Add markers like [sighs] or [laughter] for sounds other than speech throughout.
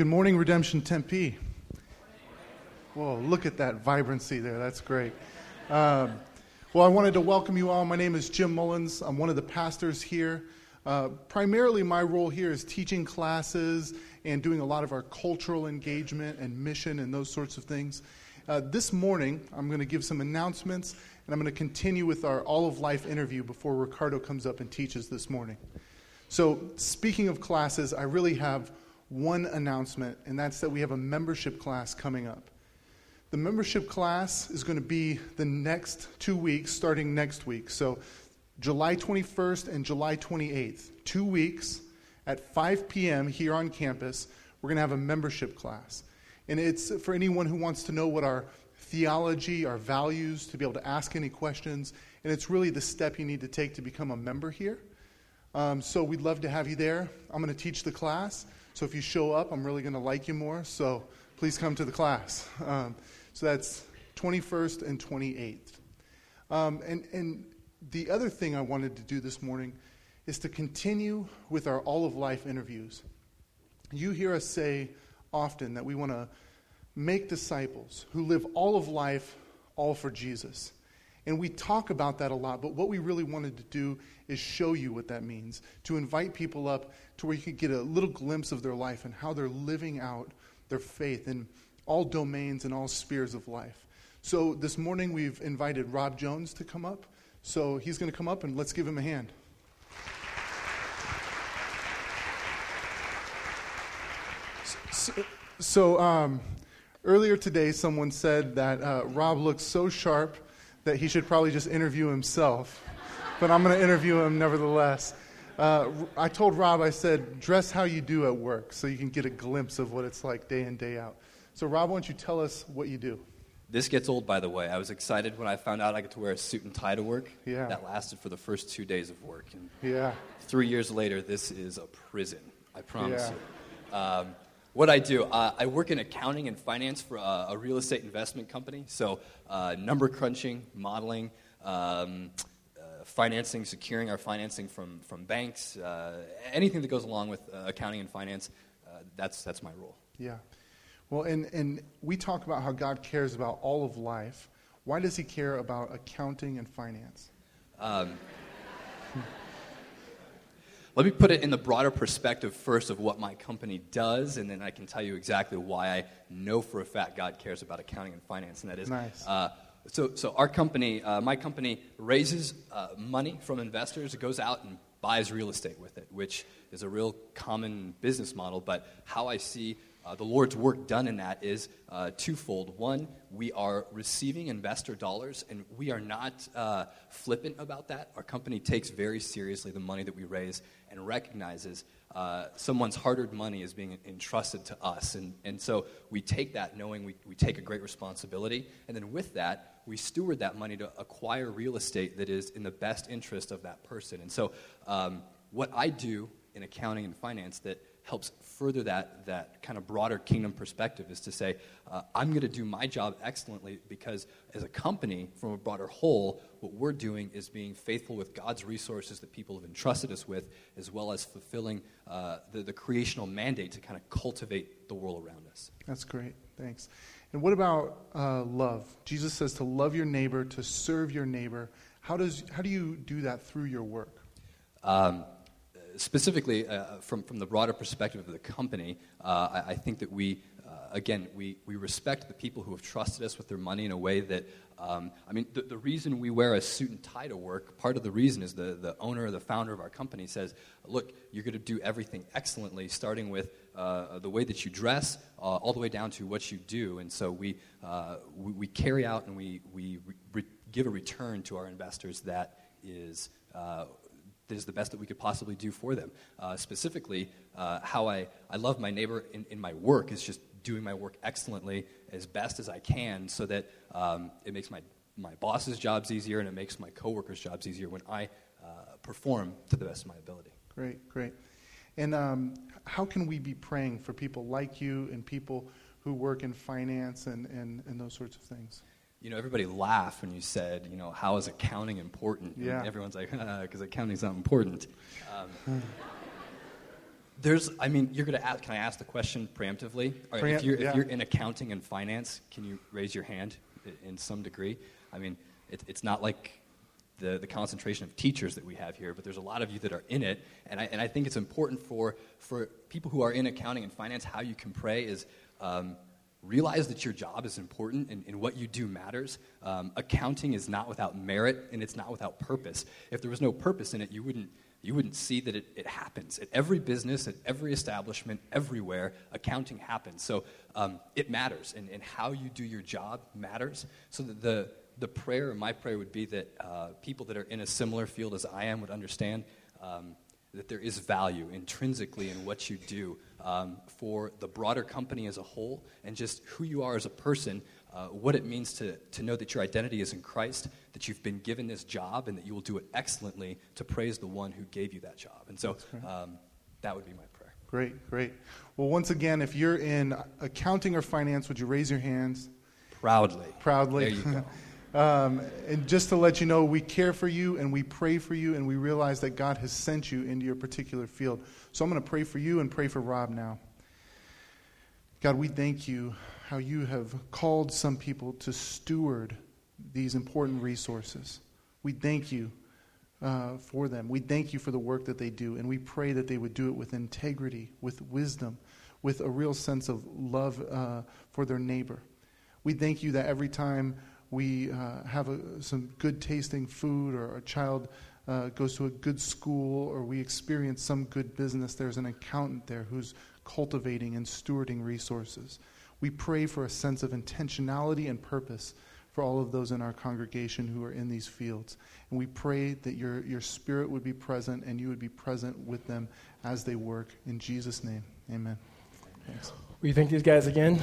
Good morning, Redemption Tempe. Whoa, look at that vibrancy there. That's great. Um, well, I wanted to welcome you all. My name is Jim Mullins. I'm one of the pastors here. Uh, primarily, my role here is teaching classes and doing a lot of our cultural engagement and mission and those sorts of things. Uh, this morning, I'm going to give some announcements and I'm going to continue with our All of Life interview before Ricardo comes up and teaches this morning. So, speaking of classes, I really have one announcement, and that's that we have a membership class coming up. The membership class is going to be the next two weeks, starting next week. So, July 21st and July 28th, two weeks at 5 p.m. here on campus, we're going to have a membership class. And it's for anyone who wants to know what our theology, our values, to be able to ask any questions. And it's really the step you need to take to become a member here. Um, so we'd love to have you there. I'm going to teach the class. So if you show up, I'm really going to like you more. So please come to the class. Um, so that's 21st and 28th. Um, and, and the other thing I wanted to do this morning is to continue with our All of Life interviews. You hear us say often that we want to make disciples who live all of life all for Jesus. And we talk about that a lot, but what we really wanted to do is show you what that means to invite people up to where you could get a little glimpse of their life and how they're living out their faith in all domains and all spheres of life. So this morning we've invited Rob Jones to come up. So he's going to come up and let's give him a hand. So, so um, earlier today, someone said that uh, Rob looks so sharp that he should probably just interview himself. But I'm going to interview him nevertheless. Uh, I told Rob, I said, dress how you do at work so you can get a glimpse of what it's like day in, day out. So, Rob, why don't you tell us what you do? This gets old, by the way. I was excited when I found out I get to wear a suit and tie to work. Yeah. That lasted for the first two days of work. And yeah. Three years later, this is a prison. I promise yeah. you. Um, what I do, uh, I work in accounting and finance for a, a real estate investment company. So, uh, number crunching, modeling, um, financing, securing our financing from, from banks, uh, anything that goes along with uh, accounting and finance, uh, that's, that's my role. Yeah. Well, and, and we talk about how God cares about all of life. Why does He care about accounting and finance? Um, [laughs] let me put it in the broader perspective first of what my company does, and then I can tell you exactly why I know for a fact God cares about accounting and finance, and that is. Nice. Uh, so, so our company, uh, my company, raises uh, money from investors. It goes out and buys real estate with it, which is a real common business model. But how I see uh, the Lord's work done in that is uh, twofold. One, we are receiving investor dollars, and we are not uh, flippant about that. Our company takes very seriously the money that we raise and recognizes uh, someone's hard earned money is being entrusted to us. And, and so we take that knowing we, we take a great responsibility. And then with that, we steward that money to acquire real estate that is in the best interest of that person. And so, um, what I do in accounting and finance that helps further that, that kind of broader kingdom perspective is to say, uh, I'm going to do my job excellently because as a company, from a broader whole, what we're doing is being faithful with God's resources that people have entrusted us with, as well as fulfilling uh, the, the creational mandate to kind of cultivate the world around us. That's great. Thanks. And what about uh, love? Jesus says to love your neighbor, to serve your neighbor. How, does, how do you do that through your work? Um, specifically, uh, from, from the broader perspective of the company, uh, I, I, think that we, uh, again, we, we respect the people who have trusted us with their money in a way that, um, I mean, the, the reason we wear a suit and tie to work, part of the reason is the, the owner or the founder of our company says, look, you're going to do everything excellently, starting with uh, the way that you dress, uh, all the way down to what you do. And so we, uh, we, we, carry out and we, we re- give a return to our investors that is is the best that we could possibly do for them. Uh, specifically, uh, how I, I love my neighbor in, in my work is just doing my work excellently as best as I can so that um, it makes my, my boss's jobs easier and it makes my coworkers' jobs easier when I uh, perform to the best of my ability. Great, great. And um, how can we be praying for people like you and people who work in finance and, and, and those sorts of things? You know, everybody laughed when you said, you know, how is accounting important? Yeah. And everyone's like, [laughs] because uh, accounting's not important. Um, [sighs] There's, I mean, you're going to ask, can I ask the question preemptively? if, you're, yeah. if you're in accounting and finance, can you raise your hand in some degree? I mean, it, it's not like the, the concentration of teachers that we have here, but there's a lot of you that are in it. And I, and I think it's important for, for people who are in accounting and finance, how you can pray is um, realize that your job is important and, and what you do matters. Um, accounting is not without merit and it's not without purpose. If there was no purpose in it, you wouldn't you wouldn't see that it, it happens. At every business, at every establishment, everywhere, accounting happens. So um, it matters, and, and how you do your job matters. So that the, the prayer, my prayer would be that uh, people that are in a similar field as I am would understand um, that there is value intrinsically in what you do um, for the broader company as a whole and just who you are as a person uh, what it means to, to know that your identity is in Christ, that you've been given this job, and that you will do it excellently to praise the one who gave you that job. And so um, that would be my prayer. Great, great. Well, once again, if you're in accounting or finance, would you raise your hands? Proudly. Proudly. There you go. [laughs] um, and just to let you know, we care for you and we pray for you, and we realize that God has sent you into your particular field. So I'm going to pray for you and pray for Rob now. God, we thank you how you have called some people to steward these important resources. We thank you uh, for them. We thank you for the work that they do, and we pray that they would do it with integrity, with wisdom, with a real sense of love uh, for their neighbor. We thank you that every time we uh, have a, some good tasting food or a child uh, goes to a good school or we experience some good business, there's an accountant there who's cultivating and stewarding resources. We pray for a sense of intentionality and purpose for all of those in our congregation who are in these fields. And we pray that your, your spirit would be present and you would be present with them as they work. In Jesus' name, amen. Thanks. You thank these guys again?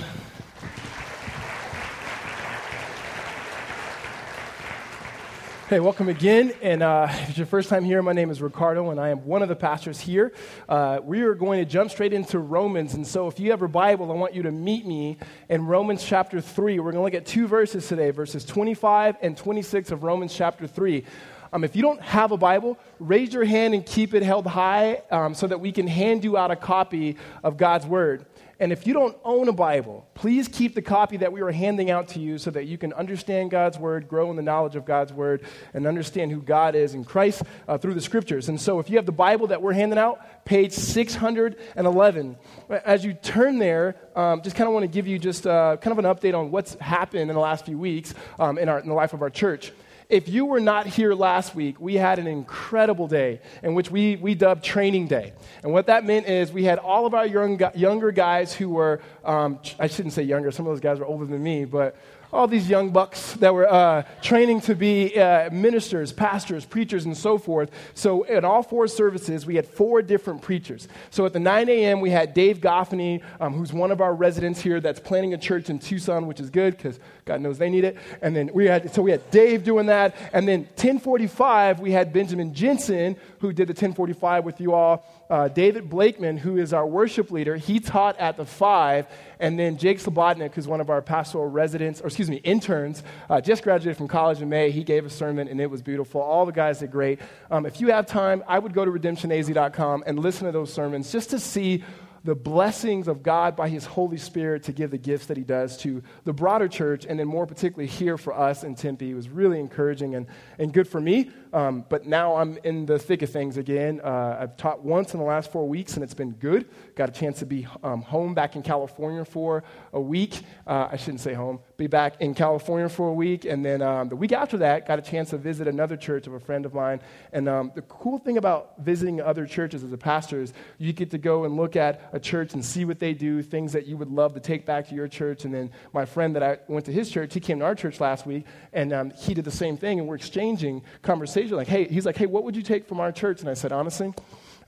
Hey, welcome again. And uh, [laughs] if it's your first time here, my name is Ricardo, and I am one of the pastors here. Uh, we are going to jump straight into Romans. And so, if you have a Bible, I want you to meet me in Romans chapter 3. We're going to look at two verses today verses 25 and 26 of Romans chapter 3. Um, if you don't have a Bible, raise your hand and keep it held high um, so that we can hand you out a copy of God's Word. And if you don't own a Bible, please keep the copy that we were handing out to you so that you can understand God's Word, grow in the knowledge of God's Word, and understand who God is in Christ uh, through the Scriptures. And so if you have the Bible that we're handing out, page 611, as you turn there, um, just kind of want to give you just uh, kind of an update on what's happened in the last few weeks um, in, our, in the life of our church. If you were not here last week, we had an incredible day in which we, we dubbed Training Day. And what that meant is we had all of our young, younger guys who were, um, I shouldn't say younger, some of those guys were older than me, but all these young bucks that were uh, training to be uh, ministers, pastors, preachers, and so forth. So, in all four services, we had four different preachers. So, at the 9 a.m., we had Dave Goffney, um, who's one of our residents here that's planning a church in Tucson, which is good because God knows they need it. And then we had, so we had Dave doing that. And then 1045, we had Benjamin Jensen, who did the 1045 with you all. Uh, David Blakeman, who is our worship leader, he taught at the five. And then Jake Slobodnik, who's one of our pastoral residents, or excuse me, interns, uh, just graduated from college in May. He gave a sermon, and it was beautiful. All the guys did great. Um, if you have time, I would go to redemptionaz.com and listen to those sermons just to see the blessings of God by His Holy Spirit to give the gifts that He does to the broader church, and then more particularly here for us in Tempe. It was really encouraging and, and good for me. Um, but now I'm in the thick of things again. Uh, I've taught once in the last four weeks, and it's been good. Got a chance to be um, home back in California for a week. Uh, I shouldn't say home, be back in California for a week. And then um, the week after that, got a chance to visit another church of a friend of mine. And um, the cool thing about visiting other churches as a pastor is you get to go and look at a church and see what they do, things that you would love to take back to your church. And then my friend that I went to his church, he came to our church last week, and um, he did the same thing. And we're exchanging conversations like, hey, he's like, hey, what would you take from our church? And I said, honestly,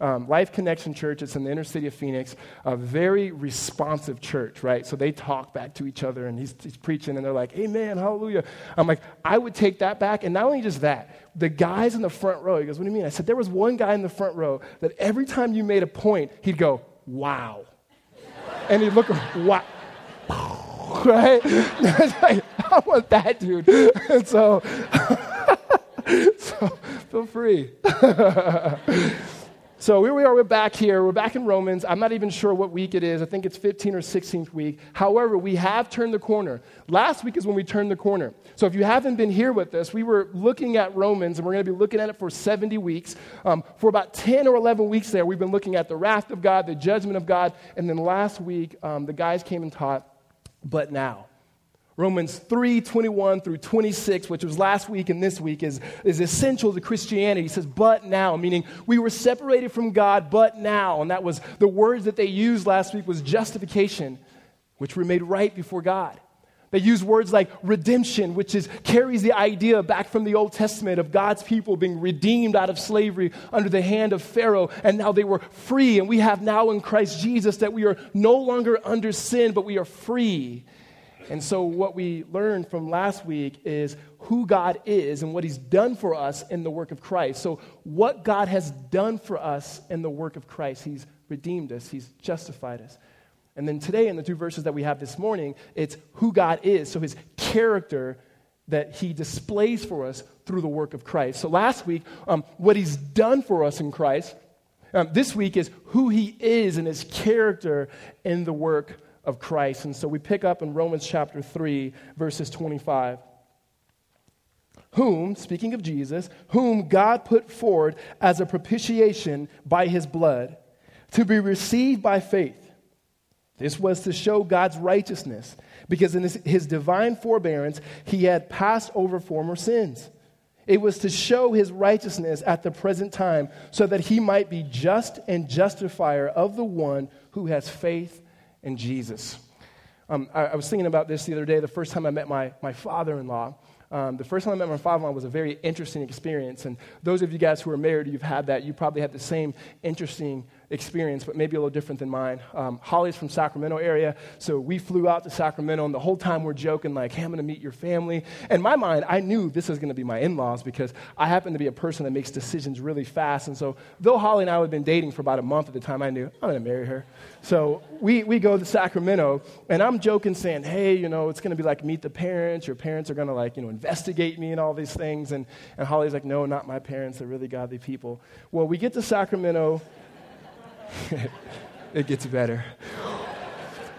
um, Life Connection Church, it's in the inner city of Phoenix, a very responsive church, right? So they talk back to each other and he's, he's preaching and they're like, amen, hallelujah. I'm like, I would take that back. And not only just that, the guys in the front row, he goes, what do you mean? I said, there was one guy in the front row that every time you made a point, he'd go, wow. and he'd look, wow. [laughs] right? [laughs] I want that dude. [laughs] and so feel free. [laughs] So here we are, we're back here. We're back in Romans. I'm not even sure what week it is. I think it's 15th or 16th week. However, we have turned the corner. Last week is when we turned the corner. So if you haven't been here with us, we were looking at Romans, and we're going to be looking at it for 70 weeks. Um, for about 10 or 11 weeks there, we've been looking at the wrath of God, the judgment of God. And then last week, um, the guys came and taught, but now. Romans 3 21 through 26, which was last week and this week, is, is essential to Christianity. He says, but now, meaning we were separated from God, but now. And that was the words that they used last week was justification, which were made right before God. They use words like redemption, which is, carries the idea back from the Old Testament of God's people being redeemed out of slavery under the hand of Pharaoh, and now they were free. And we have now in Christ Jesus that we are no longer under sin, but we are free. And so, what we learned from last week is who God is and what He's done for us in the work of Christ. So, what God has done for us in the work of Christ, He's redeemed us, He's justified us. And then today, in the two verses that we have this morning, it's who God is. So, His character that He displays for us through the work of Christ. So, last week, um, what He's done for us in Christ. Um, this week is who He is and His character in the work of Christ. And so we pick up in Romans chapter 3, verses 25. Whom, speaking of Jesus, whom God put forward as a propitiation by his blood to be received by faith. This was to show God's righteousness, because in his, his divine forbearance, he had passed over former sins. It was to show his righteousness at the present time, so that he might be just and justifier of the one who has faith in Jesus. Um, I, I, was thinking about this the other day, the first time I met my, my father in law. Um, the first time I met my father in law was a very interesting experience. And those of you guys who are married, you've had that. You probably had the same interesting experience, but maybe a little different than mine. Um, Holly's from Sacramento area, so we flew out to Sacramento, and the whole time we're joking like, "Hey, I'm going to meet your family." In my mind, I knew this was going to be my in-laws because I happen to be a person that makes decisions really fast, and so though Holly and I had been dating for about a month at the time, I knew I'm going to marry her. So we we go to Sacramento, and I'm joking, saying, "Hey, you know, it's going to be like meet the parents. Your parents are going to like you know investigate me and all these things." And and Holly's like, "No, not my parents. They're really godly people." Well, we get to Sacramento. [laughs] it gets better.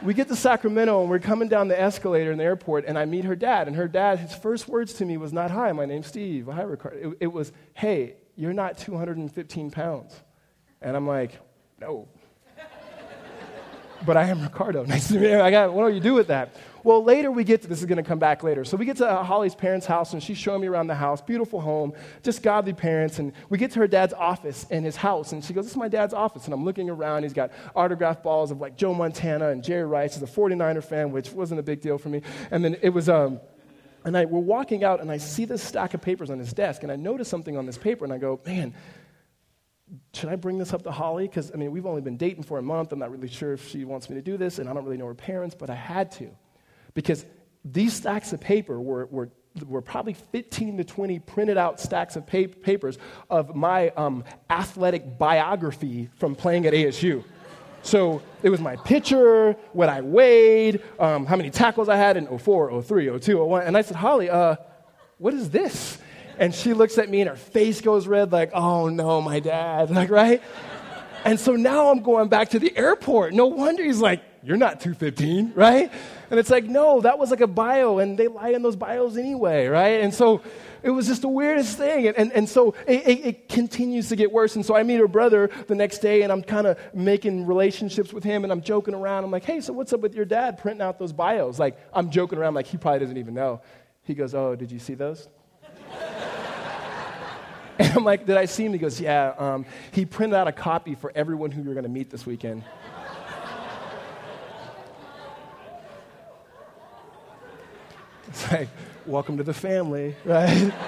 We get to Sacramento and we're coming down the escalator in the airport, and I meet her dad. And her dad, his first words to me was not, Hi, my name's Steve. Hi, Ricardo. It, it was, Hey, you're not 215 pounds. And I'm like, No. but I am Ricardo. [laughs] Nice to meet you. I got, what do you do with that? Well, later we get to, this is going to come back later. So we get to Holly's parents' house, and she's showing me around the house. Beautiful home, just godly parents. And we get to her dad's office in his house, and she goes, This is my dad's office. And I'm looking around. He's got autographed balls of like Joe Montana and Jerry Rice. He's a 49er fan, which wasn't a big deal for me. And then it was, um, and I, we're walking out, and I see this stack of papers on his desk, and I notice something on this paper, and I go, Man, should I bring this up to Holly? Because, I mean, we've only been dating for a month. I'm not really sure if she wants me to do this, and I don't really know her parents, but I had to. Because these stacks of paper were, were, were probably 15 to 20 printed out stacks of pap- papers of my um, athletic biography from playing at ASU. So it was my picture, what I weighed, um, how many tackles I had in 04, 03, 02, 01. And I said, Holly, uh, what is this? And she looks at me and her face goes red, like, oh no, my dad, [laughs] like, right? And so now I'm going back to the airport. No wonder he's like, you're not 215, [laughs] right? And it's like, no, that was like a bio, and they lie in those bios anyway, right? And so it was just the weirdest thing. And, and, and so it, it, it, continues to get worse. And so I meet her brother the next day, and I'm kind of making relationships with him, and I'm joking around. I'm like, hey, so what's up with your dad printing out those bios? Like, I'm joking around, like, he probably doesn't even know. He goes, oh, did you see those? [laughs] and I'm like, did I see him? He goes, yeah. Um, he printed out a copy for everyone who you're going to meet this weekend. [laughs] It's like, welcome to the family, right? [laughs]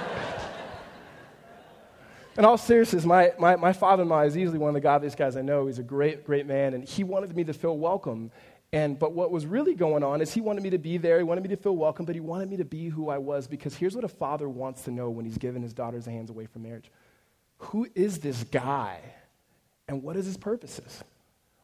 In all seriousness, my, my, my father in law is easily one of the godliest guys I know. He's a great, great man, and he wanted me to feel welcome. And, but what was really going on is he wanted me to be there, he wanted me to feel welcome, but he wanted me to be who I was because here's what a father wants to know when he's giving his daughter's hands away from marriage Who is this guy? And what is his purposes?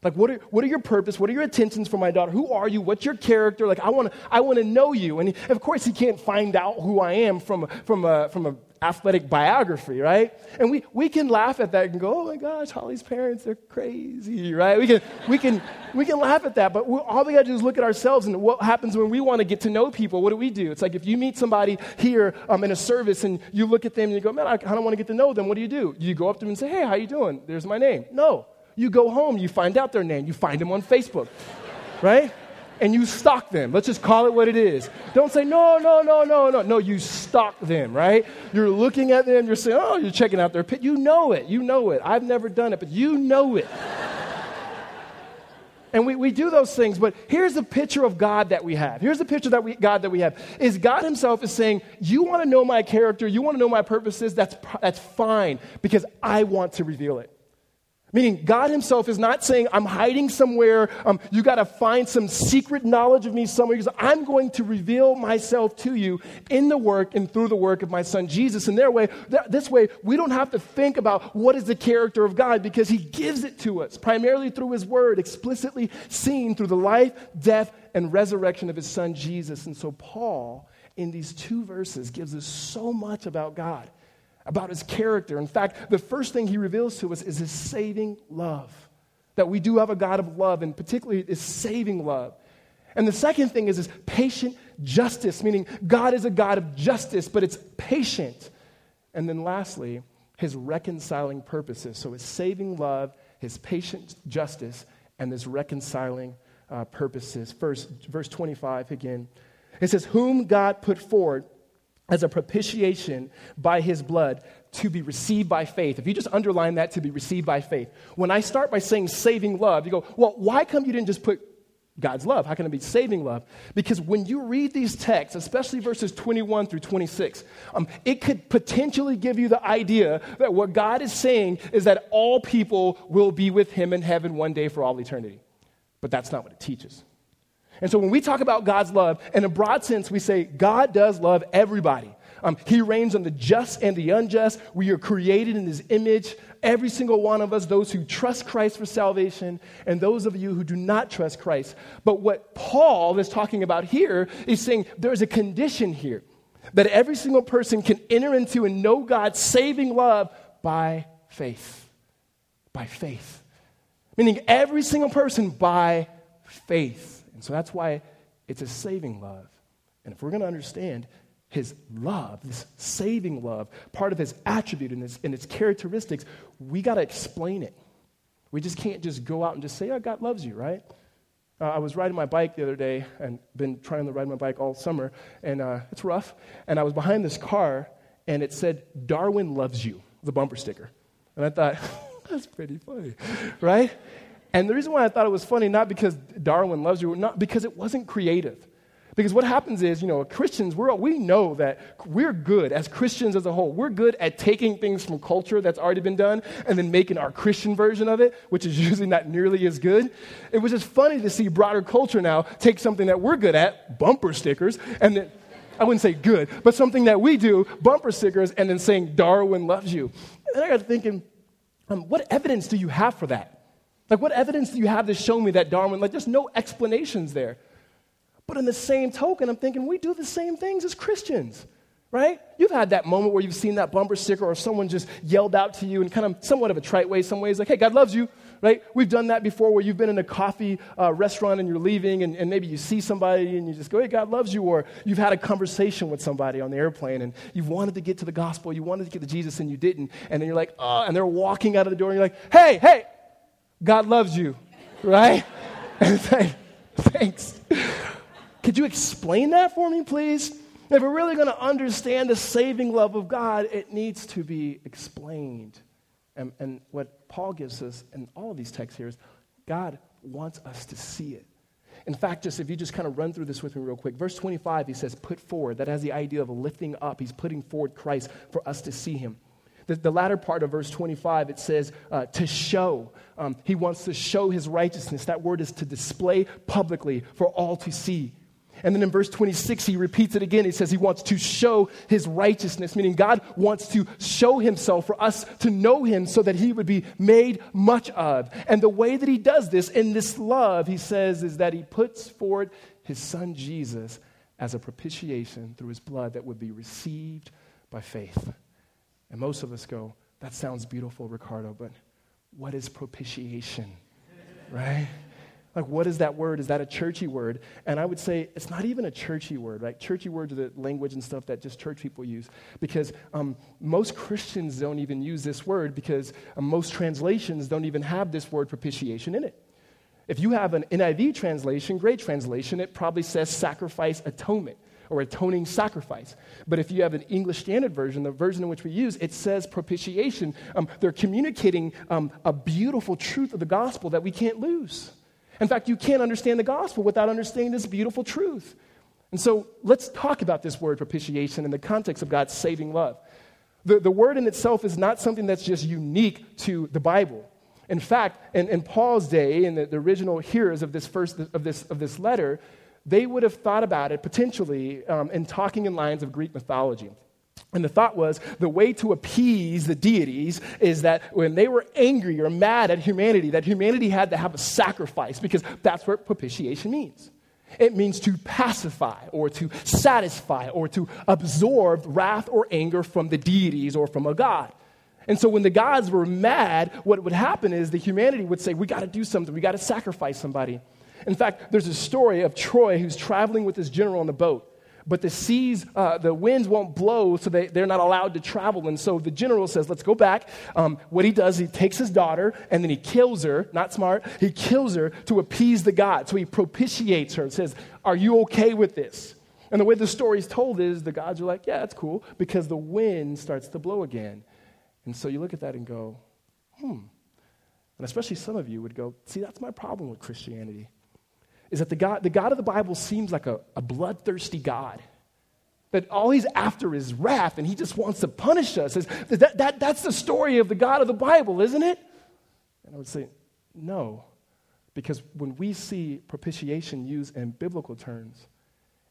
Like, what are, what are your purpose? What are your intentions for my daughter? Who are you? What's your character? Like, I want to I wanna know you. And of course, he can't find out who I am from, from, a, from a athletic biography, right? And we, we can laugh at that and go, oh my gosh, Holly's parents, they're crazy, right? We can, we can, we can laugh at that, but all we got to do is look at ourselves and what happens when we want to get to know people. What do we do? It's like if you meet somebody here um, in a service and you look at them and you go, man, I kind of want to get to know them. What do you do? You go up to them and say, hey, how you doing? There's my name. No. You go home, you find out their name, you find them on Facebook, right? And you stalk them. Let's just call it what it is. Don't say, no, no, no, no, no. No, you stalk them, right? You're looking at them, you're saying, oh, you're checking out their pit. You know it. You know it. I've never done it, but you know it. And we, we do those things, but here's the picture of God that we have. Here's the picture that we, God that we have. Is God Himself is saying, You want to know my character, you want to know my purposes, that's, that's fine, because I want to reveal it. Meaning, God Himself is not saying, I'm hiding somewhere, um, you got to find some secret knowledge of me somewhere, because I'm going to reveal myself to you in the work and through the work of my Son Jesus. And their way, th- this way, we don't have to think about what is the character of God, because He gives it to us, primarily through His Word, explicitly seen through the life, death, and resurrection of His Son Jesus. And so, Paul, in these two verses, gives us so much about God about his character. In fact, the first thing he reveals to us is his saving love. That we do have a God of love, and particularly his saving love. And the second thing is his patient justice, meaning God is a God of justice, but it's patient. And then lastly, his reconciling purposes. So his saving love, his patient justice, and his reconciling uh, purposes. First, verse 25 again. It says, Whom God put forward as a propitiation by his blood to be received by faith. If you just underline that to be received by faith. When I start by saying saving love, you go, well, why come you didn't just put God's love? How can it be saving love? Because when you read these texts, especially verses 21 through 26, um, it could potentially give you the idea that what God is saying is that all people will be with him in heaven one day for all eternity. But that's not what it teaches. And so when we talk about God's love, in a broad sense, we say God does love everybody. Um, he rains on the just and the unjust. We are created in his image. Every single one of us, those who trust Christ for salvation, and those of you who do not trust Christ. But what Paul is talking about here is saying there's a condition here that every single person can enter into and know God's saving love by faith. By faith. Meaning every single person by faith. And so that's why it's a saving love. And if we're going to understand his love, this saving love, part of his attribute and, his, and its characteristics, we got to explain it. We just can't just go out and just say, oh, God loves you, right? Uh, I was riding my bike the other day and been trying to ride my bike all summer, and uh, it's rough. And I was behind this car, and it said, Darwin loves you, the bumper sticker. And I thought, [laughs] that's pretty funny, right? And the reason why I thought it was funny, not because Darwin loves you, not because it wasn't creative. Because what happens is, you know, Christians, we're, we know that we're good, as Christians as a whole, we're good at taking things from culture that's already been done and then making our Christian version of it, which is [laughs] usually not nearly as good. It was just funny to see broader culture now take something that we're good at, bumper stickers, and then, I wouldn't say good, but something that we do, bumper stickers, and then saying, Darwin loves you. And I got thinking, um, what evidence do you have for that? Like, what evidence do you have to show me that Darwin? Like, there's no explanations there. But in the same token, I'm thinking we do the same things as Christians, right? You've had that moment where you've seen that bumper sticker or someone just yelled out to you in kind of somewhat of a trite way, some ways, like, hey, God loves you, right? We've done that before where you've been in a coffee uh, restaurant and you're leaving and, and maybe you see somebody and you just go, hey, God loves you. Or you've had a conversation with somebody on the airplane and you wanted to get to the gospel, you wanted to get to Jesus and you didn't. And then you're like, oh, and they're walking out of the door and you're like, hey, hey, God loves you, right? [laughs] Thanks. Could you explain that for me, please? If we're really going to understand the saving love of God, it needs to be explained. And, and what Paul gives us in all of these texts here is God wants us to see it. In fact, just if you just kind of run through this with me real quick, verse 25, he says, put forward. That has the idea of lifting up. He's putting forward Christ for us to see him. The, the latter part of verse 25, it says uh, to show. Um, he wants to show his righteousness. That word is to display publicly for all to see. And then in verse 26, he repeats it again. He says he wants to show his righteousness, meaning God wants to show himself for us to know him so that he would be made much of. And the way that he does this in this love, he says, is that he puts forward his son Jesus as a propitiation through his blood that would be received by faith. And most of us go, that sounds beautiful, Ricardo, but what is propitiation? Right? Like, what is that word? Is that a churchy word? And I would say it's not even a churchy word. Like, churchy words are the language and stuff that just church people use. Because um, most Christians don't even use this word because um, most translations don't even have this word propitiation in it. If you have an NIV translation, great translation, it probably says sacrifice atonement or atoning sacrifice. But if you have an English Standard Version, the version in which we use, it says propitiation. Um, they're communicating um, a beautiful truth of the gospel that we can't lose. In fact, you can't understand the gospel without understanding this beautiful truth. And so let's talk about this word propitiation in the context of God's saving love. The, the word in itself is not something that's just unique to the Bible. In fact, in, in Paul's day, in the, the original hearers of this first of this, of this letter, they would have thought about it potentially um, in talking in lines of Greek mythology. And the thought was the way to appease the deities is that when they were angry or mad at humanity, that humanity had to have a sacrifice because that's what propitiation means. It means to pacify or to satisfy or to absorb wrath or anger from the deities or from a god. And so when the gods were mad, what would happen is the humanity would say, We got to do something, we got to sacrifice somebody. In fact, there's a story of Troy who's traveling with his general on the boat but the seas, uh, the winds won't blow, so they, they're not allowed to travel. And so the general says, Let's go back. Um, what he does, he takes his daughter and then he kills her, not smart, he kills her to appease the god. So he propitiates her and says, Are you okay with this? And the way the story is told is the gods are like, Yeah, that's cool, because the wind starts to blow again. And so you look at that and go, Hmm. And especially some of you would go, See, that's my problem with Christianity is that the God, the God of the Bible seems like a, a bloodthirsty God. That all he's after is wrath and he just wants to punish us. That, that, that's the story of the God of the Bible, isn't it? And I would say, no. Because when we see propitiation used in biblical terms,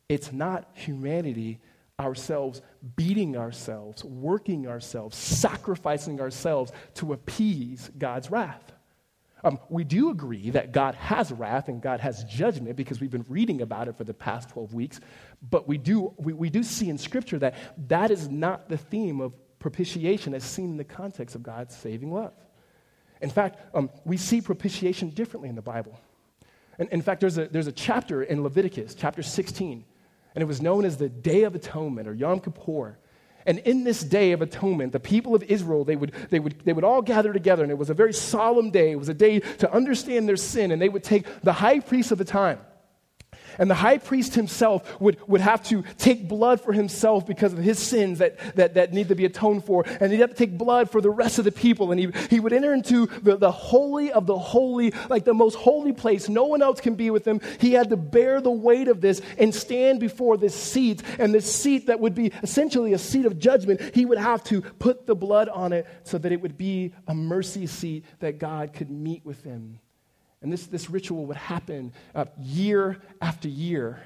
it's not humanity ourselves beating ourselves, working ourselves, sacrificing ourselves to appease God's wrath. Um, we do agree that God has wrath and God has judgment because we've been reading about it for the past 12 weeks. But we do, we, we do see in Scripture that that is not the theme of propitiation as seen in the context of God's saving love. In fact, um, we see propitiation differently in the Bible. And in fact, there's a, there's a chapter in Leviticus, chapter 16, and it was known as the Day of Atonement or Yom Kippur. And in this day of atonement, the people of Israel, they would, they, would, they would all gather together, and it was a very solemn day. It was a day to understand their sin, and they would take the high priest of the time and the high priest himself would, would have to take blood for himself because of his sins that, that, that need to be atoned for. And he'd have to take blood for the rest of the people. And he, he would enter into the, the holy of the holy, like the most holy place. No one else can be with him. He had to bear the weight of this and stand before this seat. And this seat that would be essentially a seat of judgment, he would have to put the blood on it so that it would be a mercy seat that God could meet with him. And this, this ritual would happen uh, year after year.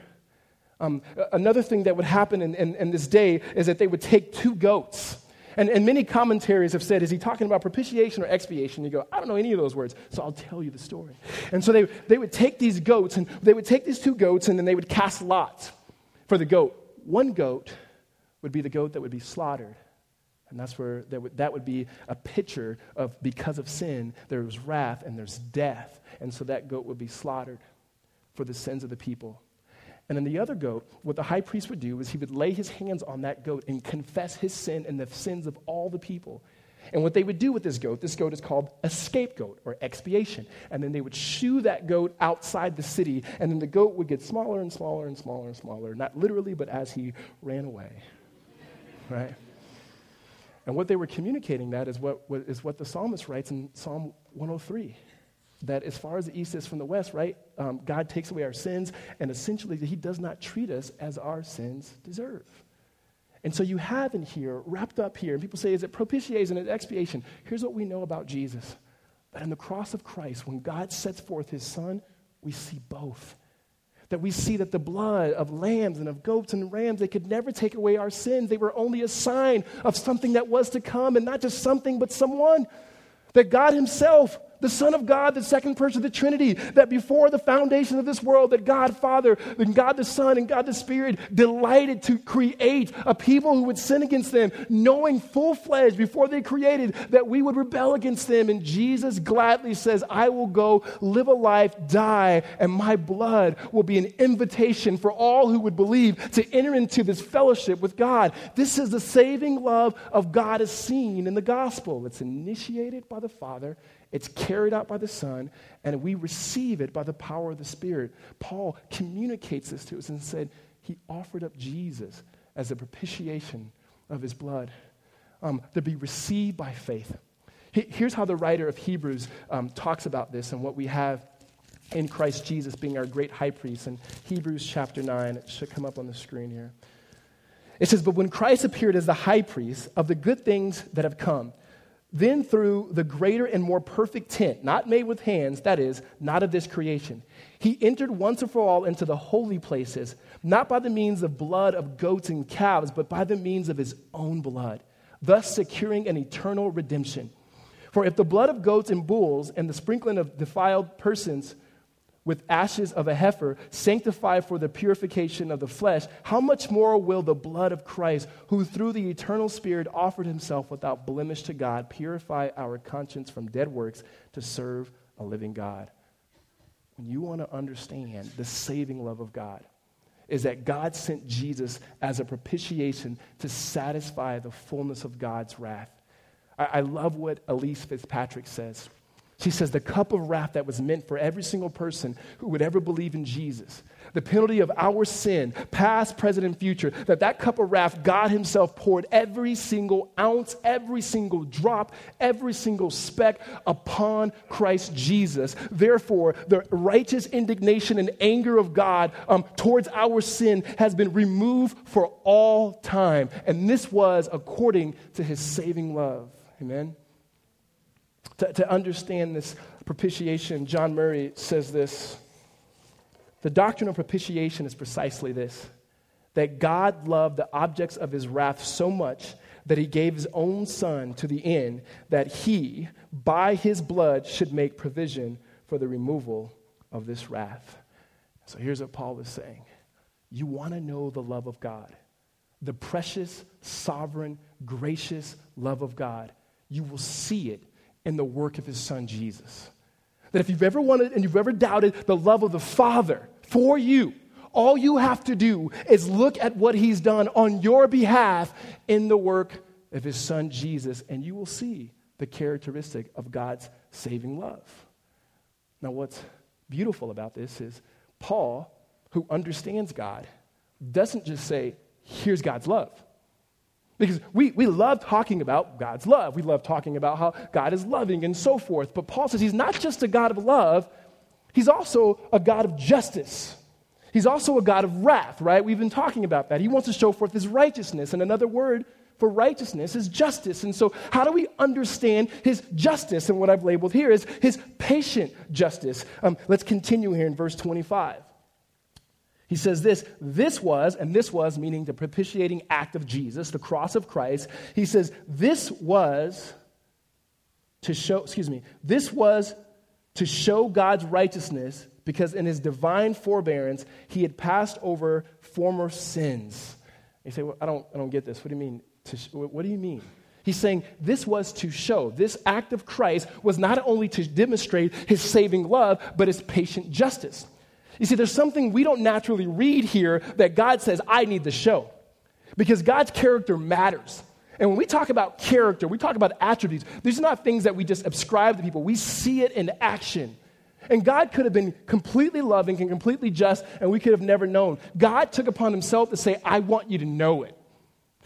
Um, another thing that would happen in, in, in, this day is that they would take two goats. And, and many commentaries have said, is he talking about propitiation or expiation? You go, I don't know any of those words, so I'll tell you the story. And so they, they would take these goats, and they would take these two goats, and then they would cast lots for the goat. One goat would be the goat that would be slaughtered. And that's where that would, that would be a picture of because of sin, there was wrath and there's death. And so that goat would be slaughtered for the sins of the people. And then the other goat, what the high priest would do is he would lay his hands on that goat and confess his sin and the sins of all the people. And what they would do with this goat, this goat is called a scapegoat or expiation. And then they would shoo that goat outside the city, and then the goat would get smaller and smaller and smaller and smaller, not literally, but as he ran away. [laughs] Right? And what they were communicating that is what, what, is what the psalmist writes in Psalm 103 that as far as the east is from the west, right, um, God takes away our sins, and essentially He does not treat us as our sins deserve. And so you have in here, wrapped up here, and people say, is it propitiation and expiation? Here's what we know about Jesus that in the cross of Christ, when God sets forth His Son, we see both. that we see that the blood of lambs and of goats and rams, they could never take away our sins. They were only a sign of something that was to come, and not just something, but someone. That God Himself the Son of God, the second person of the Trinity, that before the foundation of this world, that God Father, and God the Son, and God the Spirit delighted to create a people who would sin against them, knowing full fledged before they created that we would rebel against them. And Jesus gladly says, I will go live a life, die, and my blood will be an invitation for all who would believe to enter into this fellowship with God. This is the saving love of God as seen in the gospel. It's initiated by the Father it's carried out by the Son, and we receive it by the power of the Spirit. Paul communicates this to us and said he offered up Jesus as a propitiation of his blood um, to be received by faith. Here's how the writer of Hebrews um, talks about this and what we have in Christ Jesus being our great high priest in Hebrews chapter 9. It should come up on the screen here. It says, But when Christ appeared as the high priest of the good things that have come, then, through the greater and more perfect tent, not made with hands, that is, not of this creation, he entered once and for all into the holy places, not by the means of blood of goats and calves, but by the means of his own blood, thus securing an eternal redemption. For if the blood of goats and bulls and the sprinkling of defiled persons with ashes of a heifer, sanctified for the purification of the flesh, how much more will the blood of Christ, who through the eternal Spirit offered himself without blemish to God, purify our conscience from dead works to serve a living God? When you want to understand the saving love of God, is that God sent Jesus as a propitiation to satisfy the fullness of God's wrath. I, I love what Elyse Fitzpatrick says. She says, the cup of wrath that was meant for every single person who would ever believe in Jesus, the penalty of our sin, past, present, and future, that that cup of wrath, God Himself poured every single ounce, every single drop, every single speck upon Christ Jesus. Therefore, the righteous indignation and anger of God um, towards our sin has been removed for all time. And this was according to His saving love. Amen to, to understand this propitiation, John Murray says this The doctrine of propitiation is precisely this that God loved the objects of his wrath so much that he gave his own son to the end that he, by his blood, should make provision for the removal of this wrath. So here's what Paul is saying You want to know the love of God, the precious, sovereign, gracious love of God. You will see it in the work of his son Jesus. That if you've ever wanted and you've ever doubted the love of the Father for you, all you have to do is look at what he's done on your behalf in the work of his son Jesus, and you will see the characteristic of God's saving love. Now, what's beautiful about this is Paul, who understands God, doesn't just say, Here's God's love. Because we, we love talking about God's love. We love talking about how God is loving and so forth. But Paul says he's not just a God of love, he's also a God of justice. He's also a God of wrath, right? We've been talking about that. He wants to show forth his righteousness. And another word for righteousness is justice. And so, how do we understand his justice? And what I've labeled here is his patient justice. Um, let's continue here in verse 25. He says this, this was, and this was meaning the propitiating act of Jesus, the cross of Christ. He says, this was to show, excuse me, this was to show God's righteousness because in his divine forbearance, he had passed over former sins. You say, well, I, don't, I don't get this. What do you mean? To, what do you mean? He's saying this was to show, this act of Christ was not only to demonstrate his saving love, but his patient justice. You see, there's something we don't naturally read here that God says, I need to show. Because God's character matters. And when we talk about character, we talk about attributes. These are not things that we just ascribe to people, we see it in action. And God could have been completely loving and completely just, and we could have never known. God took upon himself to say, I want you to know it.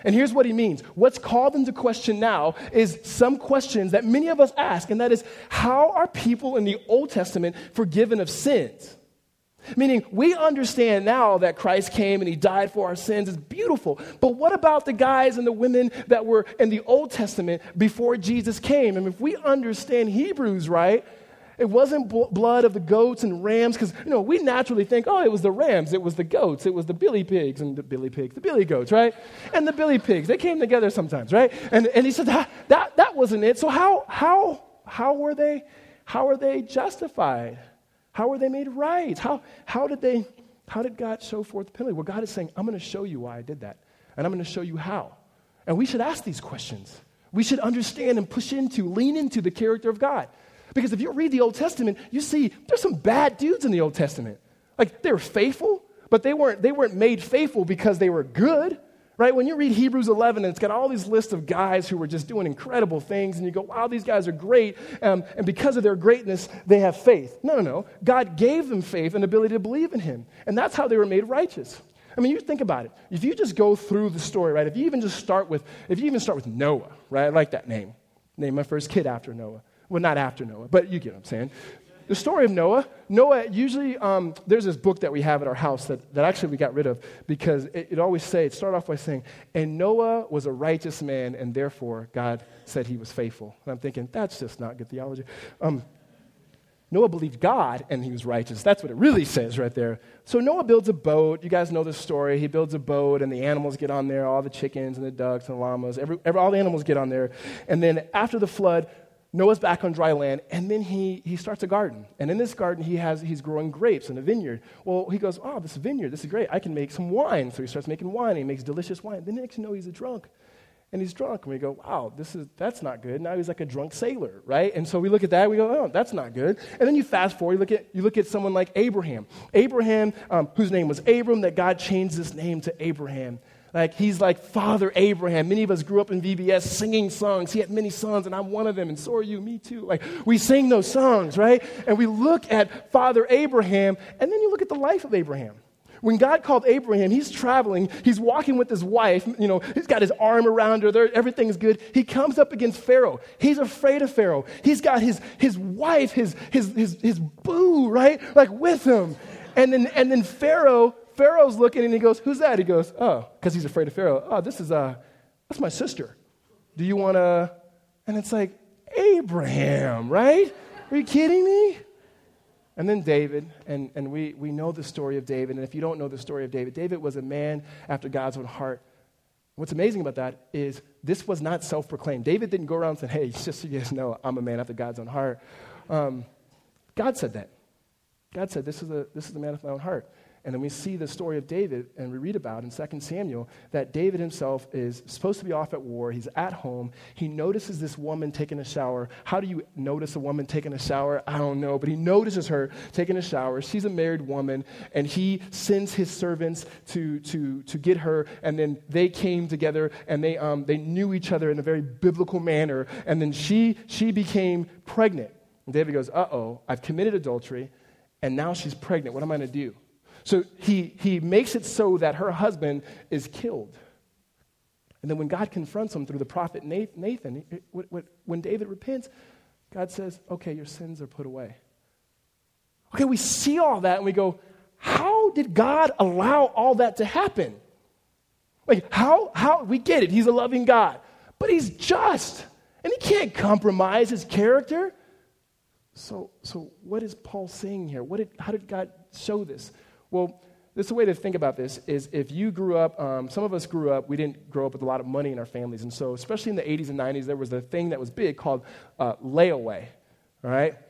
And here's what he means. What's called into question now is some questions that many of us ask, and that is how are people in the Old Testament forgiven of sins? Meaning, we understand now that Christ came and he died for our sins. It's beautiful. But what about the guys and the women that were in the Old Testament before Jesus came? And if we understand Hebrews right, It wasn't bl- blood of the goats and rams, because, you know, we naturally think, oh, it was the rams, it was the goats, it was the billy pigs, and the billy pigs, the billy goats, right? And the billy pigs, they came together sometimes, right? And, and he said, that, that, that wasn't it. So how, how, how were they, how were they justified? How were they made right? How, how did they, how did God show forth the penalty? Well, God is saying, I'm going to show you why I did that, and I'm going to show you how. And we should ask these questions. We should understand and push into, lean into the character of God. Because if you read the Old Testament, you see there's some bad dudes in the Old Testament. Like they were faithful, but they weren't, they weren't made faithful because they were good. Right? When you read Hebrews 11, and it's got all these lists of guys who were just doing incredible things, and you go, wow, these guys are great. Um, and because of their greatness, they have faith. No, no, no. God gave them faith and ability to believe in Him. And that's how they were made righteous. I mean, you think about it. If you just go through the story, right? If you even just start with, if you even start with Noah, right? I like that name. Name my first kid after Noah. Well, not after Noah, but you get what I'm saying. The story of Noah, Noah, usually um, there's this book that we have at our house that, that actually we got rid of because it, it always say, it started off by saying, and Noah was a righteous man and therefore God said he was faithful. And I'm thinking, that's just not good theology. Um, Noah believed God and he was righteous. That's what it really says right there. So Noah builds a boat. You guys know the story. He builds a boat and the animals get on there, all the chickens and the ducks and the llamas, every, every, all the animals get on there. And then after the flood, Noah's back on dry land, and then he, he starts a garden. And in this garden, he has, he's growing grapes in a vineyard. Well, he goes, Oh, this vineyard, this is great. I can make some wine. So he starts making wine. and He makes delicious wine. Then next you know, he's a drunk. And he's drunk. And we go, Wow, this is, that's not good. Now he's like a drunk sailor, right? And so we look at that, we go, Oh, that's not good. And then you fast forward, you look at, you look at someone like Abraham. Abraham, um, whose name was Abram, that God changed his name to Abraham. Like he's like Father Abraham. Many of us grew up in VBS singing songs. He had many sons, and I'm one of them, and so are you, me too. Like we sing those songs, right? And we look at Father Abraham, and then you look at the life of Abraham. When God called Abraham, he's traveling, he's walking with his wife, you know, he's got his arm around her, everything's good. He comes up against Pharaoh. He's afraid of Pharaoh. He's got his, his wife, his, his, his, his boo, right? Like with him. And then, and then Pharaoh Pharaoh's looking and he goes, Who's that? He goes, Oh, because he's afraid of Pharaoh. Oh, this is, uh, that's my sister. Do you want to? And it's like, Abraham, right? Are you kidding me? And then David, and, and we, we know the story of David. And if you don't know the story of David, David was a man after God's own heart. What's amazing about that is this was not self proclaimed. David didn't go around saying, Hey, just so you guys know, I'm a man after God's own heart. Um, God said that. God said, this is, a, this is the man after my own heart. And then we see the story of David, and we read about in 2 Samuel that David himself is supposed to be off at war. He's at home. He notices this woman taking a shower. How do you notice a woman taking a shower? I don't know, but he notices her taking a shower. She's a married woman, and he sends his servants to, to, to get her. And then they came together, and they, um, they knew each other in a very biblical manner. And then she, she became pregnant. And David goes, Uh oh, I've committed adultery, and now she's pregnant. What am I going to do? So he, he makes it so that her husband is killed. And then when God confronts him through the prophet Nathan, when David repents, God says, okay, your sins are put away. Okay, we see all that and we go, how did God allow all that to happen? Like, how, how, we get it, he's a loving God, but he's just, and he can't compromise his character. So, so what is Paul saying here? What did, how did God show this? Well, this is a way to think about this is if you grew up, um, some of us grew up, we didn't grow up with a lot of money in our families. And so, especially in the 80s and 90s, there was a thing that was big called uh, layaway, right? [laughs]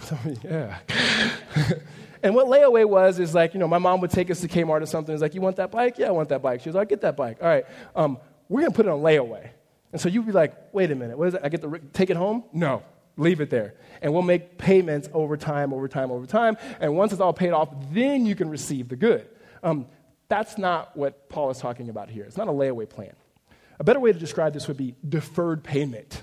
So, yeah. [laughs] and what layaway was is like, you know, my mom would take us to Kmart or something. It's like, you want that bike? Yeah, I want that bike. She was like, get that bike. All right, um, we're going to put it on layaway. And so you'd be like, wait a minute, what is it? I get to take it home? No. Leave it there. And we'll make payments over time, over time, over time. And once it's all paid off, then you can receive the good. Um, that's not what Paul is talking about here. It's not a layaway plan. A better way to describe this would be deferred payment.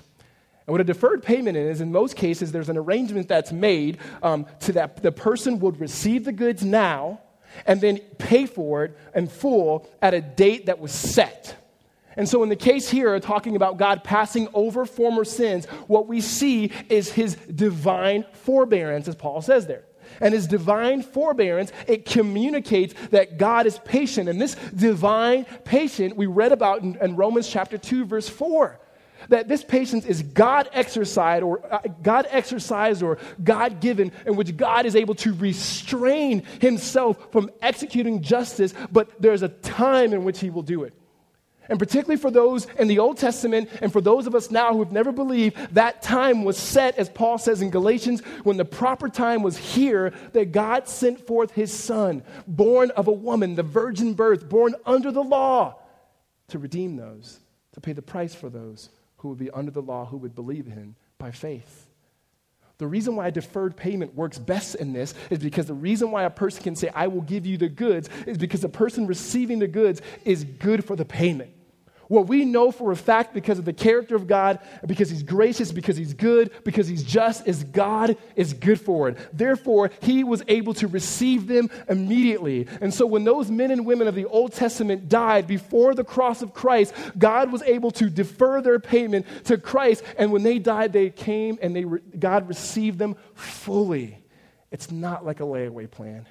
And what a deferred payment is, in most cases, there's an arrangement that's made um, to that the person would receive the goods now and then pay for it in full at a date that was set. And so, in the case here, talking about God passing over former sins, what we see is his divine forbearance, as Paul says there. And his divine forbearance, it communicates that God is patient. And this divine patient we read about in, in Romans chapter 2, verse 4. That this patience is God exercised or uh, God exercised or God given, in which God is able to restrain himself from executing justice, but there's a time in which he will do it. And particularly for those in the Old Testament and for those of us now who have never believed, that time was set, as Paul says in Galatians, when the proper time was here that God sent forth his son, born of a woman, the virgin birth, born under the law, to redeem those, to pay the price for those who would be under the law, who would believe in him by faith. The reason why deferred payment works best in this is because the reason why a person can say, I will give you the goods, is because the person receiving the goods is good for the payment. What we know for a fact because of the character of God, because He's gracious, because He's good, because He's just, is God is good for it. Therefore, He was able to receive them immediately. And so, when those men and women of the Old Testament died before the cross of Christ, God was able to defer their payment to Christ. And when they died, they came and they re- God received them fully. It's not like a layaway plan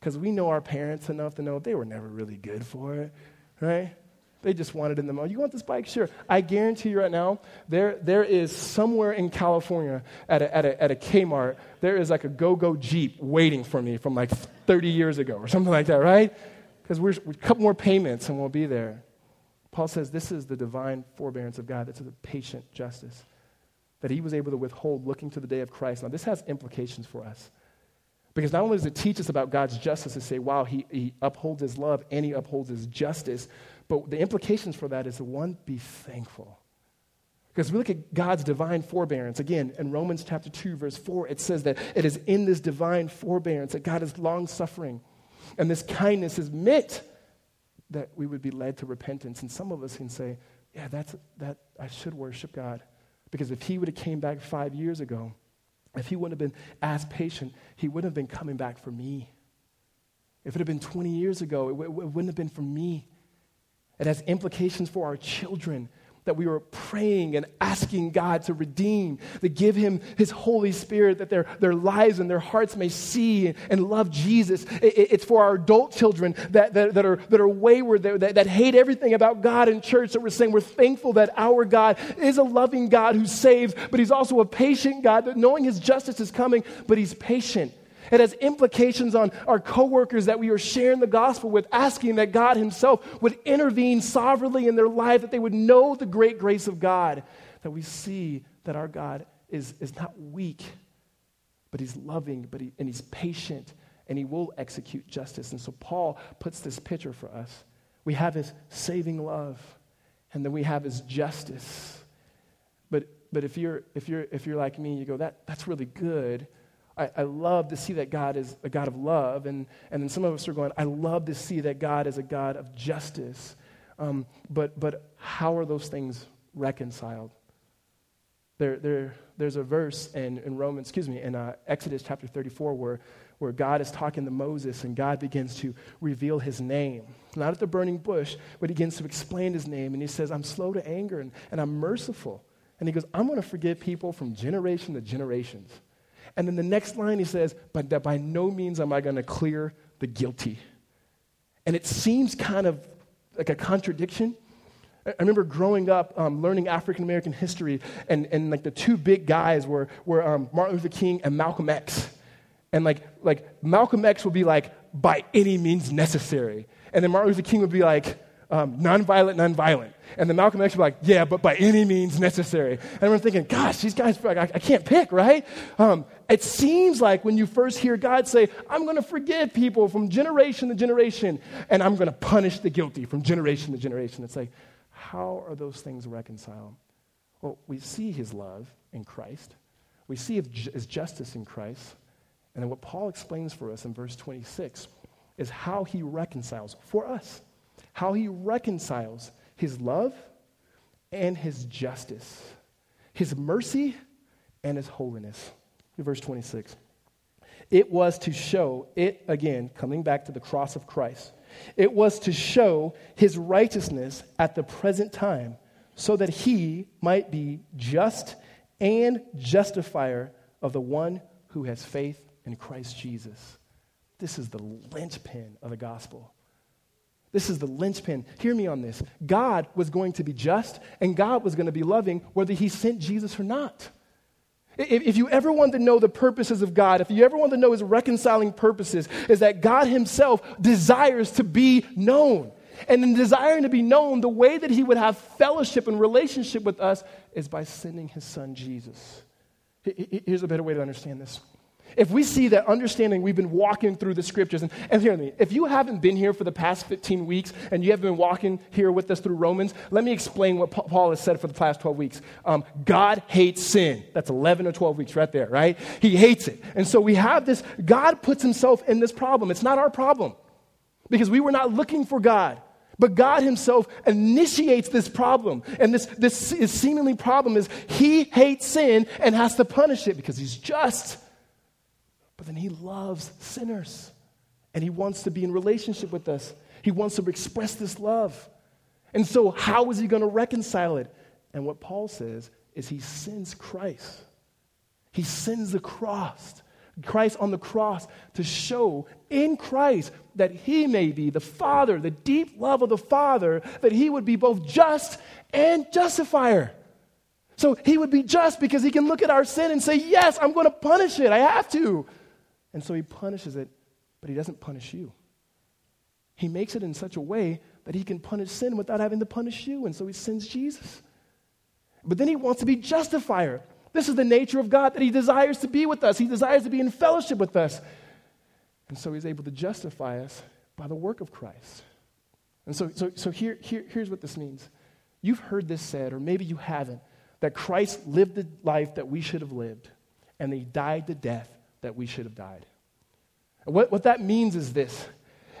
because we know our parents enough to know they were never really good for it, right? They just wanted in the moment. You want this bike? Sure. I guarantee you right now, there, there is somewhere in California at a, at, a, at a Kmart, there is like a go go Jeep waiting for me from like 30 years ago or something like that, right? Because we're, we're a couple more payments and we'll be there. Paul says this is the divine forbearance of God. That's a patient justice that he was able to withhold looking to the day of Christ. Now, this has implications for us. Because not only does it teach us about God's justice to say, wow, he, he upholds his love and he upholds his justice, but the implications for that is one, be thankful. Because we look at God's divine forbearance. Again, in Romans chapter 2, verse 4, it says that it is in this divine forbearance that God is long suffering. And this kindness is meant that we would be led to repentance. And some of us can say, yeah, that's, that, I should worship God. Because if he would have came back five years ago, if he wouldn't have been as patient, he wouldn't have been coming back for me. If it had been 20 years ago, it, w- it wouldn't have been for me. It has implications for our children that we were praying and asking God to redeem, to give Him His Holy Spirit, that their, their lives and their hearts may see and love Jesus. It, it's for our adult children that, that, that, are, that are wayward, that, that hate everything about God and church, that we're saying we're thankful that our God is a loving God who saves, but He's also a patient God, that knowing His justice is coming, but He's patient. It has implications on our coworkers that we are sharing the gospel with, asking that God Himself would intervene sovereignly in their life, that they would know the great grace of God, that we see that our God is, is not weak, but He's loving, but he, and He's patient, and He will execute justice. And so Paul puts this picture for us. We have His saving love, and then we have His justice. But, but if, you're, if, you're, if you're like me, you go, that, that's really good. I, I, love to see that God is a God of love. And, and then some of us are going, I love to see that God is a God of justice. Um, but, but how are those things reconciled? There, there, there's a verse in, in Romans, excuse me, in uh, Exodus chapter 34 where, where God is talking to Moses and God begins to reveal his name. Not at the burning bush, but he begins to explain his name. And he says, I'm slow to anger and, and I'm merciful. And he goes, I'm going to forgive people from generation to generations. And then the next line he says, But that by no means am I going to clear the guilty. And it seems kind of like a contradiction. I remember growing up um, learning African American history, and, and like the two big guys were, were um, Martin Luther King and Malcolm X. And like, like Malcolm X would be like, by any means necessary. And then Martin Luther King would be like, um, nonviolent, nonviolent. And then Malcolm X was like, yeah, but by any means necessary. And I'm thinking, gosh, these guys, I, I can't pick, right? Um, it seems like when you first hear God say, I'm going to forgive people from generation to generation, and I'm going to punish the guilty from generation to generation. It's like, how are those things reconciled? Well, we see his love in Christ, we see his justice in Christ. And then what Paul explains for us in verse 26 is how he reconciles for us how he reconciles his love and his justice, his mercy and his holiness. Verse 26. It was to show, it again, coming back to the cross of Christ, it was to show his righteousness at the present time so that he might be just and justifier of the one who has faith in Christ Jesus. This is the linchpin of the gospel This is the linchpin. Hear me on this. God was going to be just, and God was going to be loving, whether He sent Jesus or not. If, you ever want to know the purposes of God, if you ever want to know His reconciling purposes, is that God Himself desires to be known. And in desiring to be known, the way that He would have fellowship and relationship with us is by sending His Son Jesus. Here's a better way to understand this. If we see that understanding, we've been walking through the scriptures. And, and hear me, if you haven't been here for the past 15 weeks and you have been walking here with us through Romans, let me explain what Paul has said for the past 12 weeks. Um, God hates sin. That's 11 or 12 weeks right there, right? He hates it. And so we have this, God puts himself in this problem. It's not our problem because we were not looking for God. But God Himself initiates this problem. And this, this seemingly problem is He hates sin and has to punish it because He's just. But then he loves sinners and he wants to be in relationship with us. He wants to express this love. And so, how is he going to reconcile it? And what Paul says is he sends Christ. He sends the cross, Christ on the cross, to show in Christ that he may be the Father, the deep love of the Father, that he would be both just and justifier. So he would be just because he can look at our sin and say, Yes, I'm going to punish it. I have to. And so he punishes it, but he doesn't punish you. He makes it in such a way that he can punish sin without having to punish you. And so he sends Jesus. But then he wants to be justifier. This is the nature of God that he desires to be with us. He desires to be in fellowship with us. And so he's able to justify us by the work of Christ. And so, so, so here, here, here's what this means. You've heard this said, or maybe you haven't, that Christ lived the life that we should have lived, and he died the death that we should have died. What, what that means is this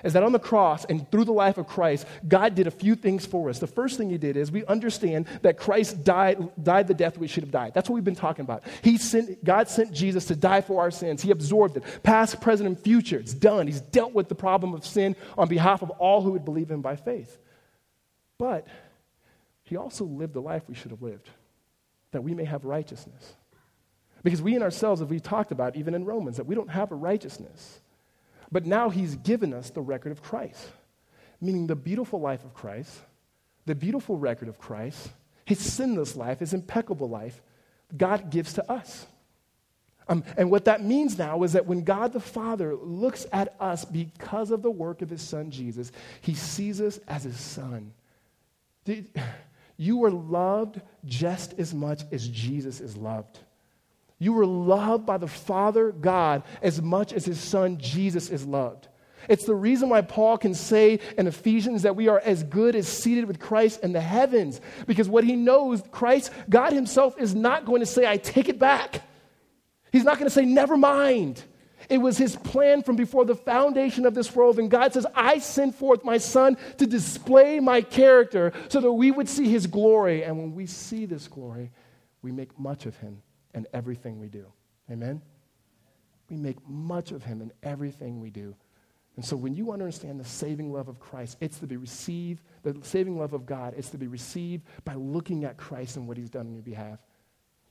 is that on the cross and through the life of Christ, God did a few things for us. The first thing He did is we understand that Christ died, died the death we should have died. That's what we've been talking about. He sent, God sent Jesus to die for our sins. He absorbed it, past, present, and future. It's done. He's dealt with the problem of sin on behalf of all who would believe Him by faith. But He also lived the life we should have lived, that we may have righteousness. Because we in ourselves, as we talked about, even in Romans, that we don't have a righteousness. But now he's given us the record of Christ, meaning the beautiful life of Christ, the beautiful record of Christ, his sinless life, his impeccable life, God gives to us. Um, and what that means now is that when God the Father looks at us because of the work of his son Jesus, he sees us as his son. [sighs] You were loved just as much as Jesus is loved. You were loved by the Father God as much as his son Jesus is loved. It's the reason why Paul can say in Ephesians that we are as good as seated with Christ in the heavens. Because what he knows, Christ, God himself, is not going to say, I take it back. He's not going to say, never mind. It was his plan from before the foundation of this world. And God says, I sent forth my son to display my character so that we would see his glory. And when we see this glory, we make much of him in everything we do. Amen? We make much of him in everything we do. And so when you understand the saving love of Christ, it's to be received, the saving love of God, it's to be received by looking at Christ and what he's done on your behalf.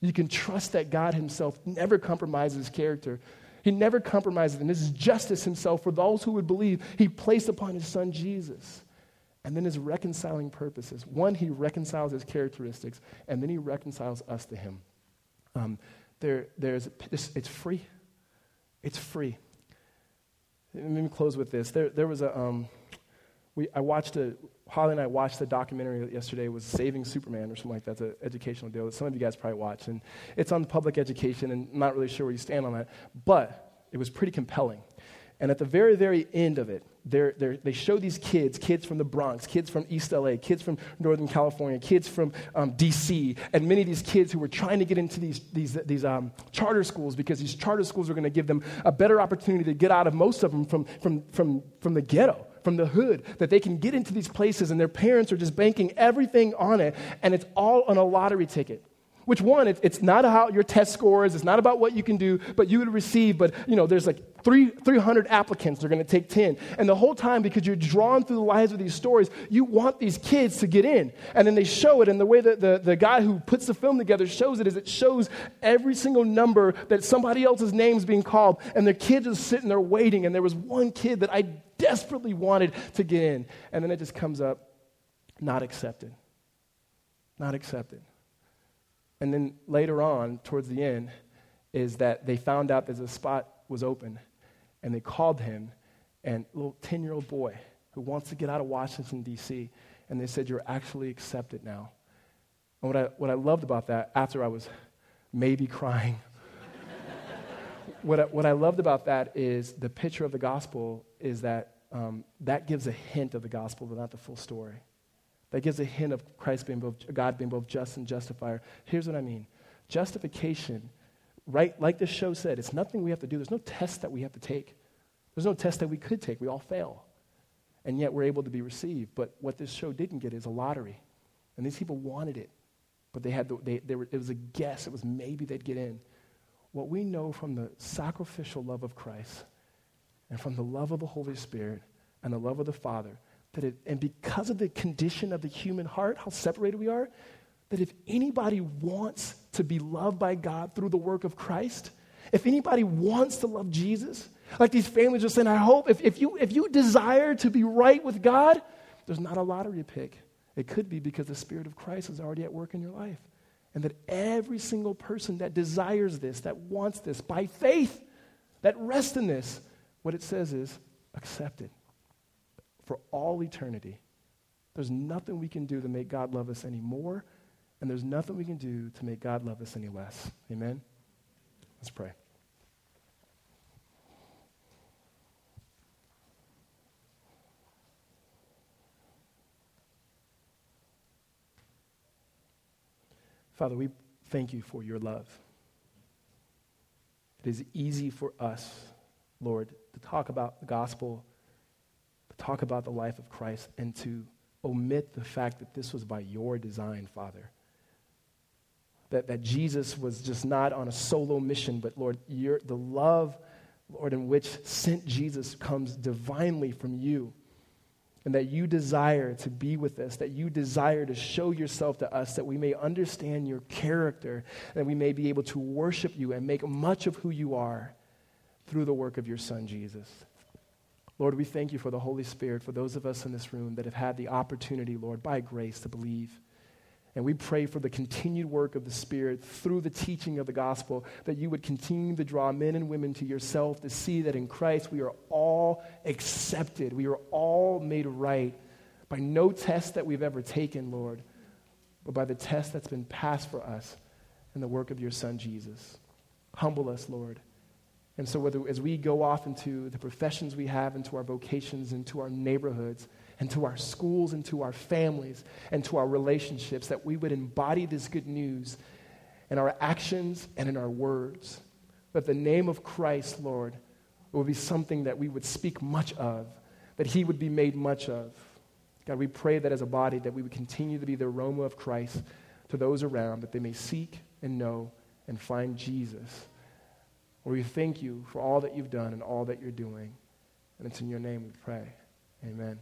You can trust that God himself never compromises his character. He never compromises, and this is justice himself for those who would believe he placed upon his son Jesus. And then his reconciling purposes. One, he reconciles his characteristics, and then he reconciles us to him. Um, there, there's, it's free. It's free. Let me close with this. There, there was a, um, we, I watched a, Holly and I watched the documentary yesterday. Was Saving Superman or something like that. It's an educational deal that some of you guys probably watched. And it's on public education, and I'm not really sure where you stand on that. But it was pretty compelling. And at the very, very end of it, they're, they're, they show these kids, kids from the Bronx, kids from East LA, kids from Northern California, kids from um, DC, and many of these kids who were trying to get into these, these, these um, charter schools because these charter schools are going to give them a better opportunity to get out of most of them from, from, from, from the ghetto from the hood that they can get into these places and their parents are just banking everything on it and it's all on a lottery ticket which one, it's not about your test scores, it's not about what you can do, but you would receive. But, you know, there's like three, 300 applicants, they're going to take 10. And the whole time, because you're drawn through the lives of these stories, you want these kids to get in. And then they show it, and the way that the, the guy who puts the film together shows it is it shows every single number that somebody else's name's being called, and the kids are sitting there waiting. And there was one kid that I desperately wanted to get in. And then it just comes up not accepted. Not accepted. And then later on, towards the end, is that they found out that the spot was open and they called him and a little 10 year old boy who wants to get out of Washington, D.C., and they said, You're actually accepted now. And what I, what I loved about that, after I was maybe crying, [laughs] what, I, what I loved about that is the picture of the gospel is that um, that gives a hint of the gospel, but not the full story. That gives a hint of Christ being both, God being both just and justifier. Here's what I mean justification, right, like the show said, it's nothing we have to do. There's no test that we have to take. There's no test that we could take. We all fail. And yet we're able to be received. But what this show didn't get is a lottery. And these people wanted it. But they had the, they, they were, it was a guess. It was maybe they'd get in. What we know from the sacrificial love of Christ and from the love of the Holy Spirit and the love of the Father, that and because of the condition of the human heart, how separated we are, that if anybody wants to be loved by God through the work of Christ, if anybody wants to love Jesus, like these families are saying, I hope if, if, you, if you desire to be right with God, there's not a lottery pick. It could be because the Spirit of Christ is already at work in your life. And that every single person that desires this, that wants this, by faith, that rests in this, what it says is accepted for all eternity. There's nothing we can do to make God love us any more, and there's nothing we can do to make God love us any less. Amen? Let's pray. Father, we thank you for your love. It is easy for us, Lord, to talk about the gospel, talk about the life of Christ, and to omit the fact that this was by your design, Father. That, that Jesus was just not on a solo mission, but Lord, your, the love, Lord, in which sent Jesus comes divinely from you and that you desire to be with us, that you desire to show yourself to us, that we may understand your character, that we may be able to worship you and make much of who you are through the work of your Son, Jesus. Lord, we thank you for the Holy Spirit, for those of us in this room that have had the opportunity, Lord, by grace to believe. And we pray for the continued work of the Spirit through the teaching of the gospel, that you would continue to draw men and women to yourself to see that in Christ we are all accepted. We are all made right by no test that we've ever taken, Lord, but by the test that's been passed for us in the work of your Son, Jesus. Humble us, Lord. And so, whether, as we go off into the professions we have, into our vocations, into our neighborhoods, and to our schools and to our families and to our relationships, that we would embody this good news in our actions and in our words. That the name of Christ, Lord, will be something that we would speak much of, that he would be made much of. God, we pray that as a body that we would continue to be the aroma of Christ to those around, that they may seek and know and find Jesus. Lord, we thank you for all that you've done and all that you're doing. And it's in your name we pray. Amen.